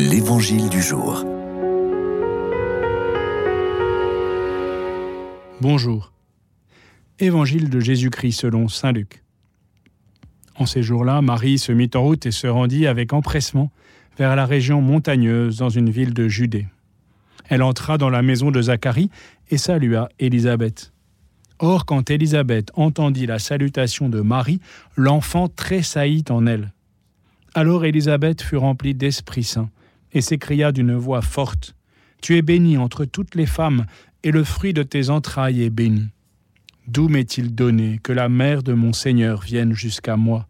L'Évangile du jour. Bonjour. Évangile de Jésus-Christ selon Saint Luc. En ces jours-là, Marie se mit en route et se rendit avec empressement vers la région montagneuse dans une ville de Judée. Elle entra dans la maison de Zacharie et salua Élisabeth. Or, quand Élisabeth entendit la salutation de Marie, l'enfant tressaillit en elle. Alors Élisabeth fut remplie d'Esprit Saint et s'écria d'une voix forte Tu es bénie entre toutes les femmes, et le fruit de tes entrailles est béni. D'où m'est-il donné que la mère de mon Seigneur vienne jusqu'à moi?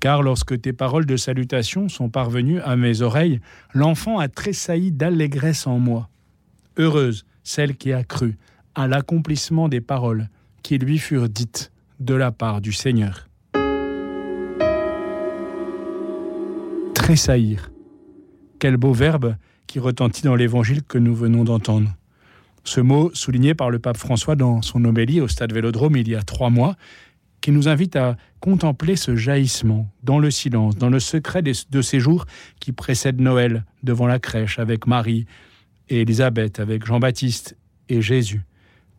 Car lorsque tes paroles de salutation sont parvenues à mes oreilles, l'enfant a tressailli d'allégresse en moi. Heureuse celle qui a cru à l'accomplissement des paroles qui lui furent dites de la part du Seigneur. Tressaillir. Quel beau verbe qui retentit dans l'évangile que nous venons d'entendre. Ce mot souligné par le pape François dans son homélie au stade Vélodrome il y a trois mois, qui nous invite à contempler ce jaillissement dans le silence, dans le secret de ces jours qui précèdent Noël, devant la crèche avec Marie et Élisabeth, avec Jean-Baptiste et Jésus.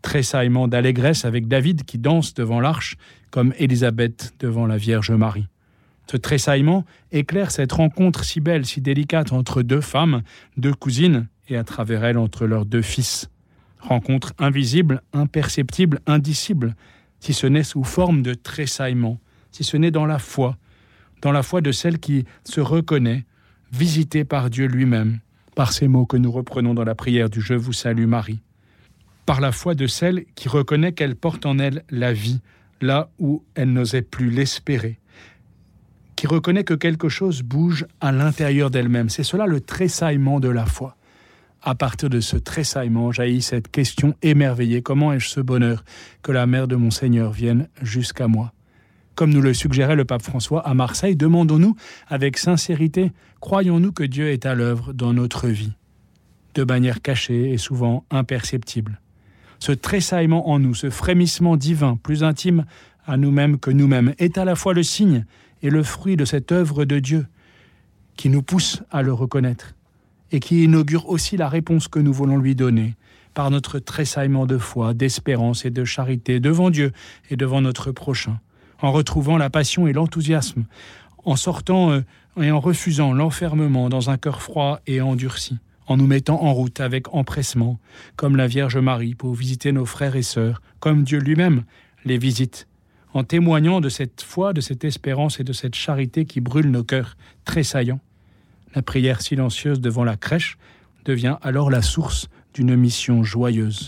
Tressaillement d'allégresse avec David qui danse devant l'arche, comme Élisabeth devant la Vierge Marie. Ce tressaillement éclaire cette rencontre si belle, si délicate entre deux femmes, deux cousines, et à travers elles entre leurs deux fils. Rencontre invisible, imperceptible, indicible, si ce n'est sous forme de tressaillement, si ce n'est dans la foi, dans la foi de celle qui se reconnaît, visitée par Dieu lui-même, par ces mots que nous reprenons dans la prière du Je vous salue Marie, par la foi de celle qui reconnaît qu'elle porte en elle la vie, là où elle n'osait plus l'espérer, qui reconnaît que quelque chose bouge à l'intérieur d'elle-même. C'est cela le tressaillement de la foi. À partir de ce tressaillement jaillit cette question émerveillée comment ai-je ce bonheur que la mère de mon Seigneur vienne jusqu'à moi? Comme nous le suggérait le pape François à Marseille, demandons-nous avec sincérité croyons-nous que Dieu est à l'œuvre dans notre vie? De manière cachée et souvent imperceptible. Ce tressaillement en nous, ce frémissement divin, plus intime à nous-mêmes que nous-mêmes, est à la fois le signe et le fruit de cette œuvre de Dieu qui nous pousse à le reconnaître et qui inaugure aussi la réponse que nous voulons lui donner par notre tressaillement de foi, d'espérance et de charité devant Dieu et devant notre prochain, en retrouvant la passion et l'enthousiasme, en sortant euh, et en refusant l'enfermement dans un cœur froid et endurci, en nous mettant en route avec empressement, comme la Vierge Marie pour visiter nos frères et sœurs, comme Dieu lui-même les visite en témoignant de cette foi, de cette espérance et de cette charité qui brûle nos cœurs tressaillants. La prière silencieuse devant la crèche devient alors la source d'une mission joyeuse.